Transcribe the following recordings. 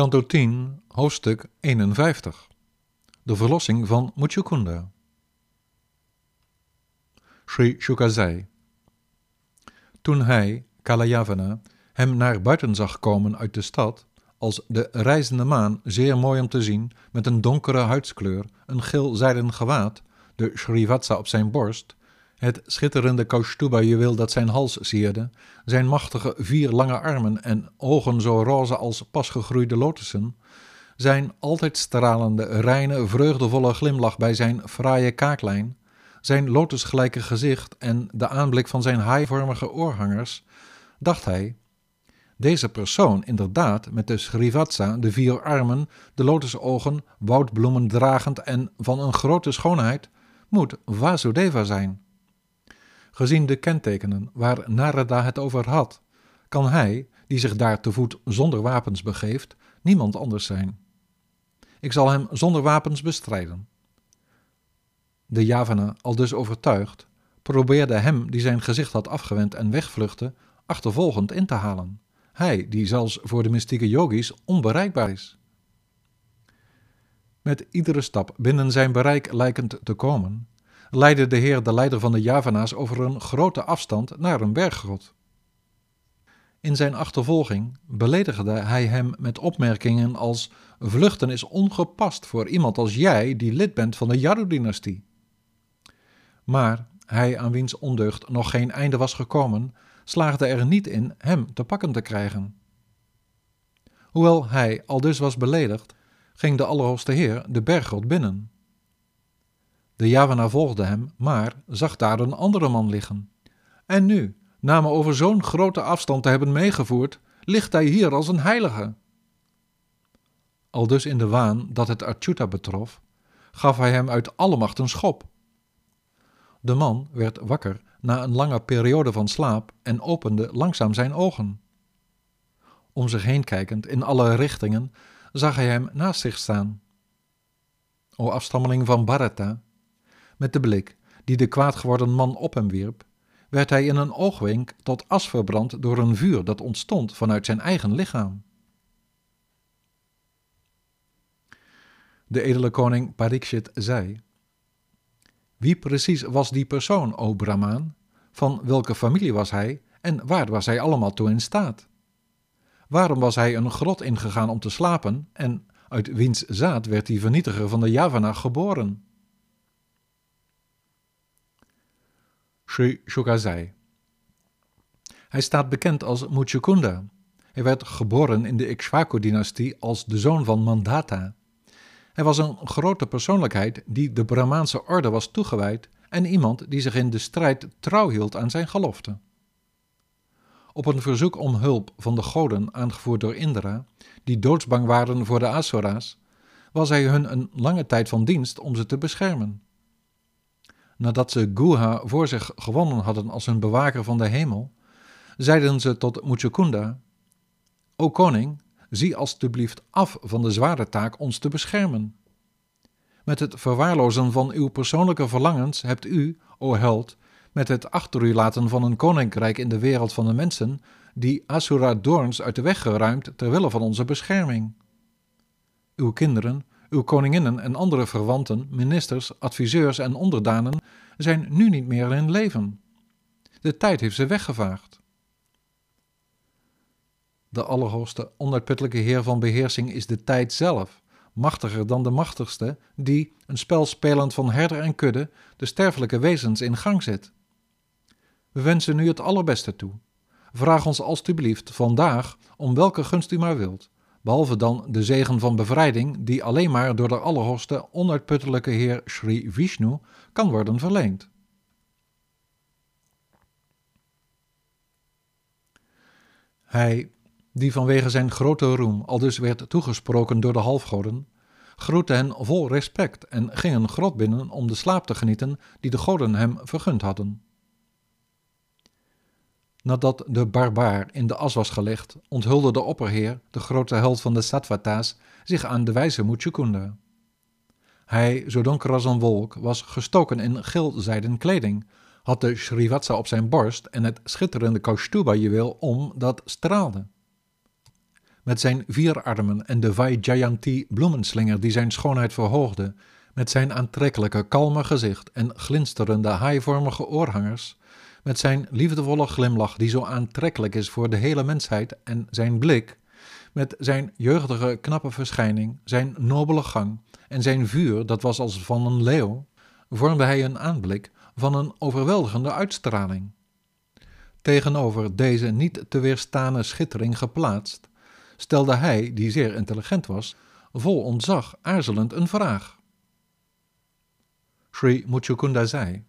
Kanto 10, hoofdstuk 51. De verlossing van Muchukunda. Sri Shuka zei: Toen hij, Kalayavana, hem naar buiten zag komen uit de stad, als de reizende maan, zeer mooi om te zien, met een donkere huidskleur, een geel zijden gewaad, de Srivatsa op zijn borst, het schitterende Kaustuba-juweel dat zijn hals sierde, zijn machtige vier lange armen en ogen zo roze als pasgegroeide lotussen, zijn altijd stralende, reine, vreugdevolle glimlach bij zijn fraaie kaaklijn, zijn lotusgelijke gezicht en de aanblik van zijn haaivormige oorhangers, dacht hij, deze persoon inderdaad met de Srivatsa, de vier armen, de lotusogen, woudbloemen dragend en van een grote schoonheid, moet Vasudeva zijn. Gezien de kentekenen waar Narada het over had, kan hij, die zich daar te voet zonder wapens begeeft, niemand anders zijn. Ik zal hem zonder wapens bestrijden. De Javana, al dus overtuigd, probeerde hem die zijn gezicht had afgewend en wegvluchtte, achtervolgend in te halen. Hij, die zelfs voor de mystieke yogis onbereikbaar is. Met iedere stap binnen zijn bereik lijkend te komen, leidde de heer de leider van de Javana's over een grote afstand naar een berggrot. In zijn achtervolging beledigde hij hem met opmerkingen als: Vluchten is ongepast voor iemand als jij, die lid bent van de Yadu-dynastie. Maar hij, aan wiens ondeugd nog geen einde was gekomen, slaagde er niet in hem te pakken te krijgen. Hoewel hij al dus was beledigd, ging de Allerhoogste Heer de berggrot binnen. De Javana volgde hem, maar zag daar een andere man liggen. En nu, na me over zo'n grote afstand te hebben meegevoerd, ligt hij hier als een heilige. Al dus in de waan dat het Achyuta betrof, gaf hij hem uit alle macht een schop. De man werd wakker na een lange periode van slaap en opende langzaam zijn ogen. Om zich heen kijkend in alle richtingen zag hij hem naast zich staan. O afstammeling van Bharata, met de blik die de kwaad geworden man op hem wierp, werd hij in een oogwenk tot as verbrand door een vuur dat ontstond vanuit zijn eigen lichaam. De edele koning Parikshit zei: Wie precies was die persoon, o Brahmaan? Van welke familie was hij en waar was hij allemaal toe in staat? Waarom was hij een grot ingegaan om te slapen en uit wiens zaad werd die vernietiger van de Javana geboren? Zei. Hij staat bekend als Muchukunda. Hij werd geboren in de Ikshvaku-dynastie als de zoon van Mandata. Hij was een grote persoonlijkheid die de Brahmaanse orde was toegewijd en iemand die zich in de strijd trouw hield aan zijn gelofte. Op een verzoek om hulp van de goden, aangevoerd door Indra, die doodsbang waren voor de Asuras, was hij hun een lange tijd van dienst om ze te beschermen. Nadat ze Guha voor zich gewonnen hadden als hun bewaker van de hemel, zeiden ze tot Muchukunda: O koning, zie alstublieft af van de zware taak ons te beschermen. Met het verwaarlozen van uw persoonlijke verlangens hebt u, o held, met het achter u laten van een koninkrijk in de wereld van de mensen, die Asura Doorns uit de weg geruimd ter wille van onze bescherming. Uw kinderen, uw koninginnen en andere verwanten, ministers, adviseurs en onderdanen zijn nu niet meer in leven. De tijd heeft ze weggevaagd. De Allerhoogste, onuitputtelijke Heer van beheersing is de tijd zelf, machtiger dan de machtigste, die, een spel spelend van herder en kudde, de sterfelijke wezens in gang zet. We wensen u het allerbeste toe. Vraag ons alstublieft vandaag om welke gunst u maar wilt, behalve dan de zegen van bevrijding die alleen maar door de Allerhoogste, onuitputtelijke Heer Sri Vishnu kan worden verleend. Hij, die vanwege zijn grote roem aldus werd toegesproken door de halfgoden, groette hen vol respect en ging een grot binnen om de slaap te genieten die de goden hem vergund hadden. Nadat de barbaar in de as was gelegd, onthulde de opperheer, de grote held van de Sattvata's, zich aan de wijze Muchukunda. Hij, zo donker als een wolk, was gestoken in geelzijden kleding, had de Srivatsa op zijn borst en het schitterende Kaustuba-juweel om dat straalde. met zijn vier armen en de Vaijayanti bloemenslinger die zijn schoonheid verhoogde, met zijn aantrekkelijke kalme gezicht en glinsterende haaivormige oorhangers, met zijn liefdevolle glimlach die zo aantrekkelijk is voor de hele mensheid en zijn blik, met zijn jeugdige knappe verschijning, zijn nobele gang en zijn vuur dat was als van een leeuw, vormde hij een aanblik van een overweldigende uitstraling. Tegenover deze niet te weerstane schittering geplaatst, stelde hij, die zeer intelligent was, vol ontzag aarzelend een vraag. Sri Muchukunda zei: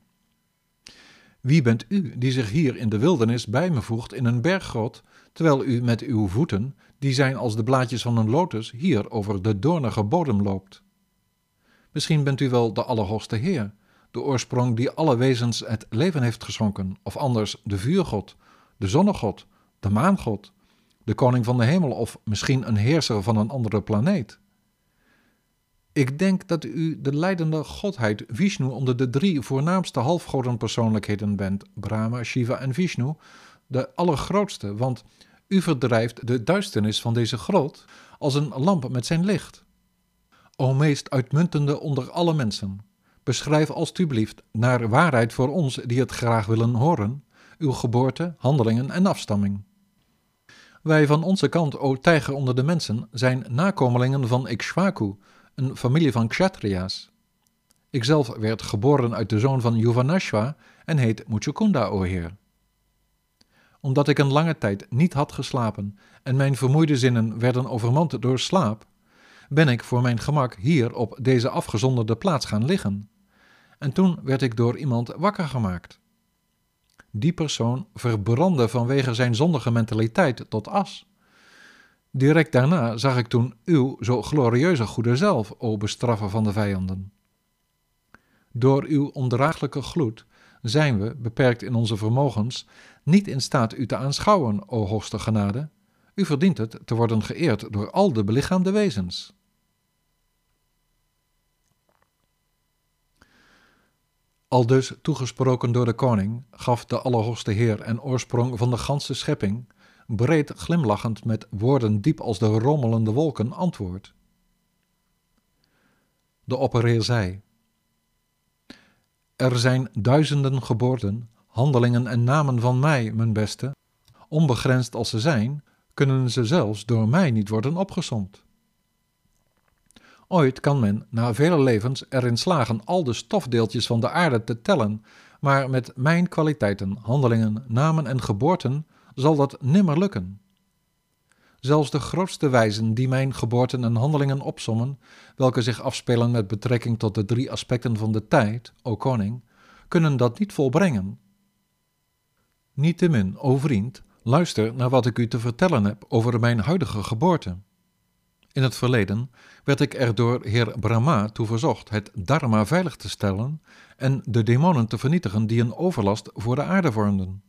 Wie bent u die zich hier in de wildernis bij me voegt in een berggrot, terwijl u met uw voeten, die zijn als de blaadjes van een lotus, hier over de doornige bodem loopt? Misschien bent u wel de Allerhoogste Heer, de oorsprong die alle wezens het leven heeft geschonken, of anders de vuurgod, de zonnegod, de maangod, de koning van de hemel of misschien een heerser van een andere planeet. Ik denk dat u de leidende godheid Vishnu onder de drie voornaamste halfgodenpersoonlijkheden bent, Brahma, Shiva en Vishnu, de allergrootste, want u verdrijft de duisternis van deze grot als een lamp met zijn licht. O meest uitmuntende onder alle mensen, beschrijf alstublieft naar waarheid voor ons die het graag willen horen, uw geboorte, handelingen en afstamming. Wij van onze kant, o tijger onder de mensen, zijn nakomelingen van Ikshvaku, een familie van kshatriya's. Ikzelf werd geboren uit de zoon van Yuvanashva en heet Muchukunda, o heer. Omdat ik een lange tijd niet had geslapen en mijn vermoeide zinnen werden overmand door slaap, ben ik voor mijn gemak hier op deze afgezonderde plaats gaan liggen. En toen werd ik door iemand wakker gemaakt. Die persoon verbrandde vanwege zijn zondige mentaliteit tot as. Direct daarna zag ik toen uw zo glorieuze goede zelf, o bestraffer van de vijanden. Door uw ondraaglijke gloed zijn we, beperkt in onze vermogens, niet in staat u te aanschouwen, o hoogste genade. U verdient het te worden geëerd door al de belichaamde wezens. Aldus toegesproken door de koning, gaf de Allerhoogste Heer en oorsprong van de ganse schepping, breed glimlachend met woorden diep als de rommelende wolken, antwoord. De opperheer zei: Er zijn duizenden geboorten, handelingen en namen van mij, mijn beste. Onbegrensd als ze zijn, kunnen ze zelfs door mij niet worden opgesomd. Ooit kan men na vele levens erin slagen al de stofdeeltjes van de aarde te tellen, maar met mijn kwaliteiten, handelingen, namen en geboorten zal dat nimmer lukken. Zelfs de grootste wijzen die mijn geboorten en handelingen opsommen, welke zich afspelen met betrekking tot de drie aspecten van de tijd, o koning, kunnen dat niet volbrengen. Niettemin, o vriend, luister naar wat ik u te vertellen heb over mijn huidige geboorte. In het verleden werd ik er door heer Brahma toe verzocht het dharma veilig te stellen en de demonen te vernietigen die een overlast voor de aarde vormden.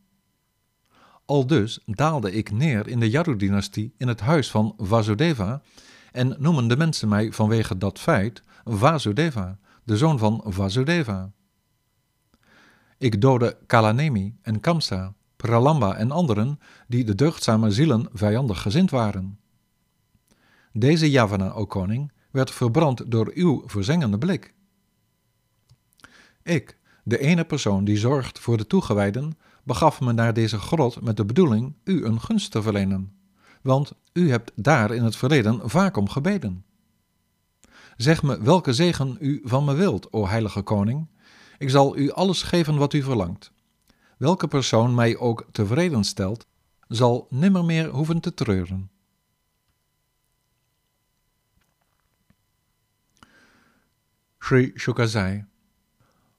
Aldus daalde ik neer in de Yadu-dynastie in het huis van Vasudeva en noemen de mensen mij vanwege dat feit Vasudeva, de zoon van Vasudeva. Ik doodde Kalanemi en Kamsa, Pralamba en anderen die de deugdzame zielen vijandig gezind waren. Deze Javana, o koning, werd verbrand door uw verzengende blik. Ik, de ene persoon die zorgt voor de toegewijden, begaf me naar deze grot met de bedoeling u een gunst te verlenen, want u hebt daar in het verleden vaak om gebeden. Zeg me welke zegen u van me wilt, o heilige koning. Ik zal u alles geven wat u verlangt. Welke persoon mij ook tevreden stelt, zal nimmer meer hoeven te treuren. Sri Shuka.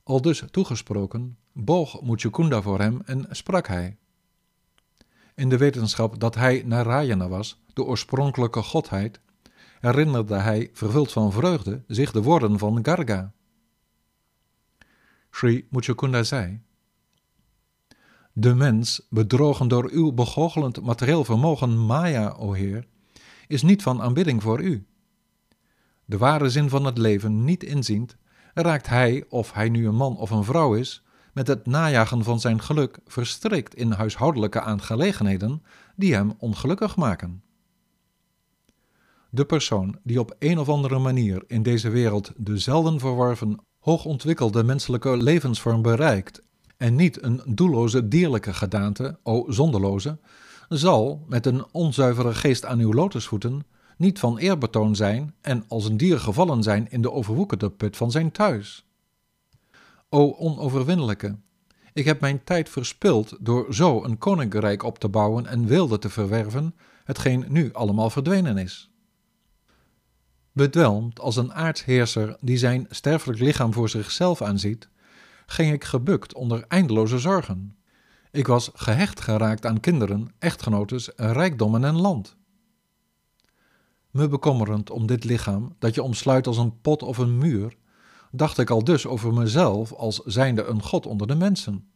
Al dus toegesproken, boog Muchukunda voor hem en sprak hij. In de wetenschap dat hij Narayana was, de oorspronkelijke godheid, herinnerde hij, vervuld van vreugde, zich de woorden van Garga. Sri Muchukunda zei: De mens, bedrogen door uw begoochelend materieel vermogen Maya, o Heer, is niet van aanbidding voor u de ware zin van het leven niet inziend, raakt hij, of hij nu een man of een vrouw is, met het najagen van zijn geluk verstrikt in huishoudelijke aangelegenheden die hem ongelukkig maken. De persoon die op een of andere manier in deze wereld de zelden verworven, hoogontwikkelde menselijke levensvorm bereikt en niet een doelloze dierlijke gedaante, o zonderloze, zal met een onzuivere geest aan uw lotusvoeten niet van eerbetoon zijn en als een dier gevallen zijn in de overwoekerde put van zijn thuis. O onoverwinnelijke, ik heb mijn tijd verspild door zo een koninkrijk op te bouwen en wilde te verwerven, hetgeen nu allemaal verdwenen is. Bedwelmd als een aartsheerser die zijn sterfelijk lichaam voor zichzelf aanziet, ging ik gebukt onder eindeloze zorgen. Ik was gehecht geraakt aan kinderen, echtgenotes, rijkdommen en land. Me bekommerend om dit lichaam, dat je omsluit als een pot of een muur, dacht ik al dus over mezelf als zijnde een god onder de mensen.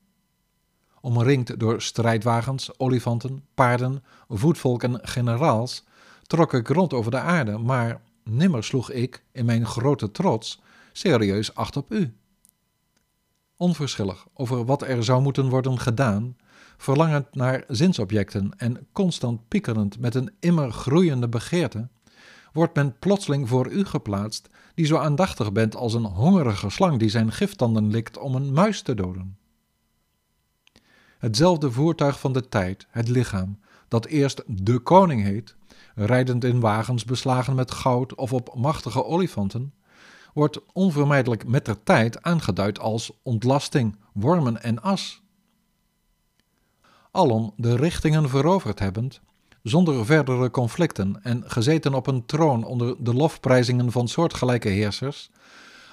Omringd door strijdwagens, olifanten, paarden, voetvolk en generaals, trok ik rond over de aarde, maar nimmer sloeg ik, in mijn grote trots, serieus acht op u. Onverschillig over wat er zou moeten worden gedaan, verlangend naar zinsobjecten en constant piekerend met een immer groeiende begeerte, wordt men plotseling voor u geplaatst, die zo aandachtig bent als een hongerige slang die zijn giftanden likt om een muis te doden. Hetzelfde voertuig van de tijd, het lichaam, dat eerst de koning heet, rijdend in wagens beslagen met goud of op machtige olifanten, wordt onvermijdelijk met de tijd aangeduid als ontlasting, wormen en as. Allen de richtingen veroverd hebbend, zonder verdere conflicten en gezeten op een troon onder de lofprijzingen van soortgelijke heersers,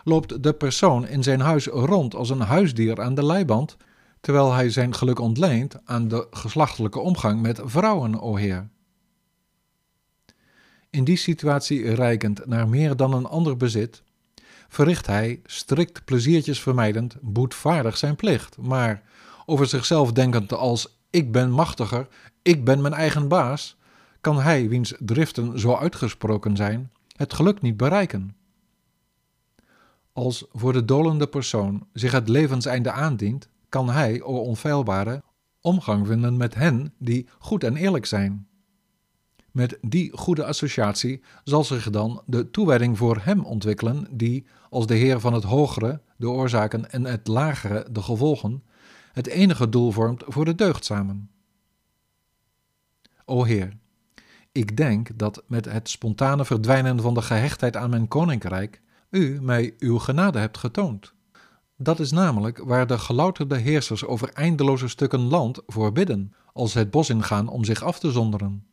loopt de persoon in zijn huis rond als een huisdier aan de leiband, terwijl hij zijn geluk ontleent aan de geslachtelijke omgang met vrouwen, o Heer. In die situatie rijkend naar meer dan een ander bezit, verricht hij, strikt pleziertjes vermijdend, boetvaardig zijn plicht, maar over zichzelf denkend als ik ben machtiger, ik ben mijn eigen baas, kan hij, wiens driften zo uitgesproken zijn, het geluk niet bereiken. Als voor de dolende persoon zich het levenseinde aandient, kan hij, o onfeilbare, omgang vinden met hen die goed en eerlijk zijn. Met die goede associatie zal zich dan de toewijding voor hem ontwikkelen, die, als de Heer van het hogere, de oorzaken en het lagere, de gevolgen, het enige doel vormt voor de deugdzamen. O Heer, ik denk dat met het spontane verdwijnen van de gehechtheid aan mijn koninkrijk, u mij uw genade hebt getoond. Dat is namelijk waar de gelouterde heersers over eindeloze stukken land voor bidden, als het bos ingaan om zich af te zonderen.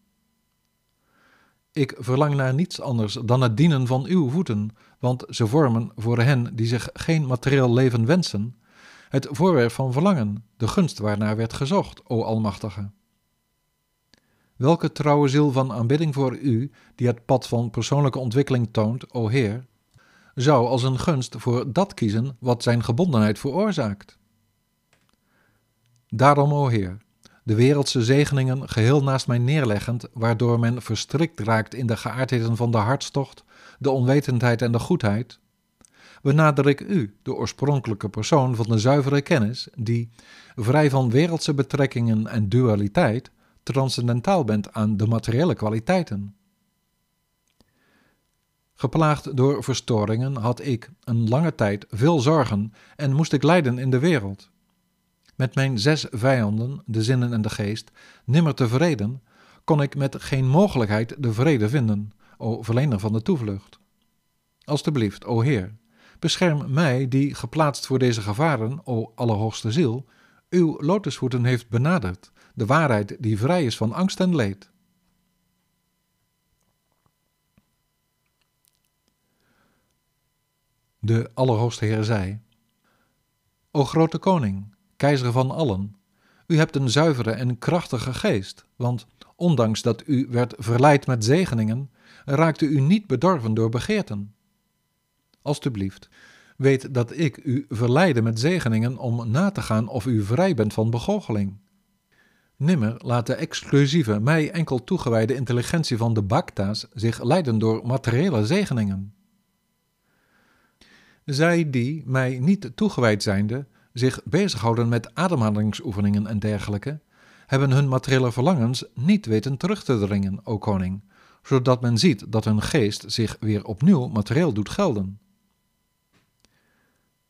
Ik verlang naar niets anders dan het dienen van uw voeten, want ze vormen voor hen die zich geen materieel leven wensen, het voorwerp van verlangen, de gunst waarnaar werd gezocht, o Almachtige. Welke trouwe ziel van aanbidding voor u, die het pad van persoonlijke ontwikkeling toont, o Heer, zou als een gunst voor dat kiezen wat zijn gebondenheid veroorzaakt? Daarom, o Heer, de wereldse zegeningen geheel naast mij neerleggend, waardoor men verstrikt raakt in de geaardheden van de hartstocht, de onwetendheid en de goedheid, benader ik u, de oorspronkelijke persoon van de zuivere kennis, die, vrij van wereldse betrekkingen en dualiteit, transcendentaal bent aan de materiële kwaliteiten. Geplaagd door verstoringen had ik een lange tijd veel zorgen en moest ik lijden in de wereld met mijn zes vijanden, de zinnen en de geest, nimmer tevreden, kon ik met geen mogelijkheid de vrede vinden, o verlener van de toevlucht. Alsjeblieft, o Heer, bescherm mij die, geplaatst voor deze gevaren, o allerhoogste ziel, uw lotusvoeten heeft benaderd, de waarheid die vrij is van angst en leed. De Allerhoogste Heer zei: O grote koning, keizer van allen. U hebt een zuivere en krachtige geest, want ondanks dat u werd verleid met zegeningen, raakte u niet bedorven door begeerten. Alsjeblieft, weet dat ik u verleide met zegeningen om na te gaan of u vrij bent van begoocheling. Nimmer laat de exclusieve, mij enkel toegewijde intelligentie van de Bhakta's zich leiden door materiële zegeningen. Zij die, mij niet toegewijd zijnde, zich bezighouden met ademhalingsoefeningen en dergelijke, hebben hun materiële verlangens niet weten terug te dringen, o koning, zodat men ziet dat hun geest zich weer opnieuw materieel doet gelden.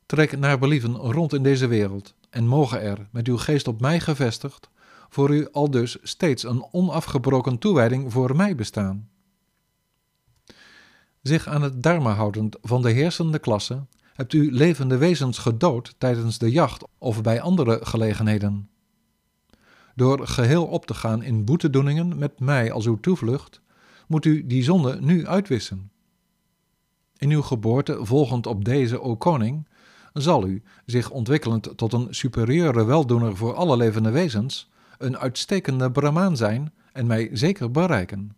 Trek naar believen rond in deze wereld en mogen er, met uw geest op mij gevestigd, voor u al dus steeds een onafgebroken toewijding voor mij bestaan. Zich aan het dharma houdend van de heersende klasse, hebt u levende wezens gedood tijdens de jacht of bij andere gelegenheden. Door geheel op te gaan in boetedoeningen met mij als uw toevlucht, moet u die zonde nu uitwissen. In uw geboorte, volgend op deze, o koning, zal u, zich ontwikkelend tot een superieure weldoener voor alle levende wezens, een uitstekende Brahmaan zijn en mij zeker bereiken.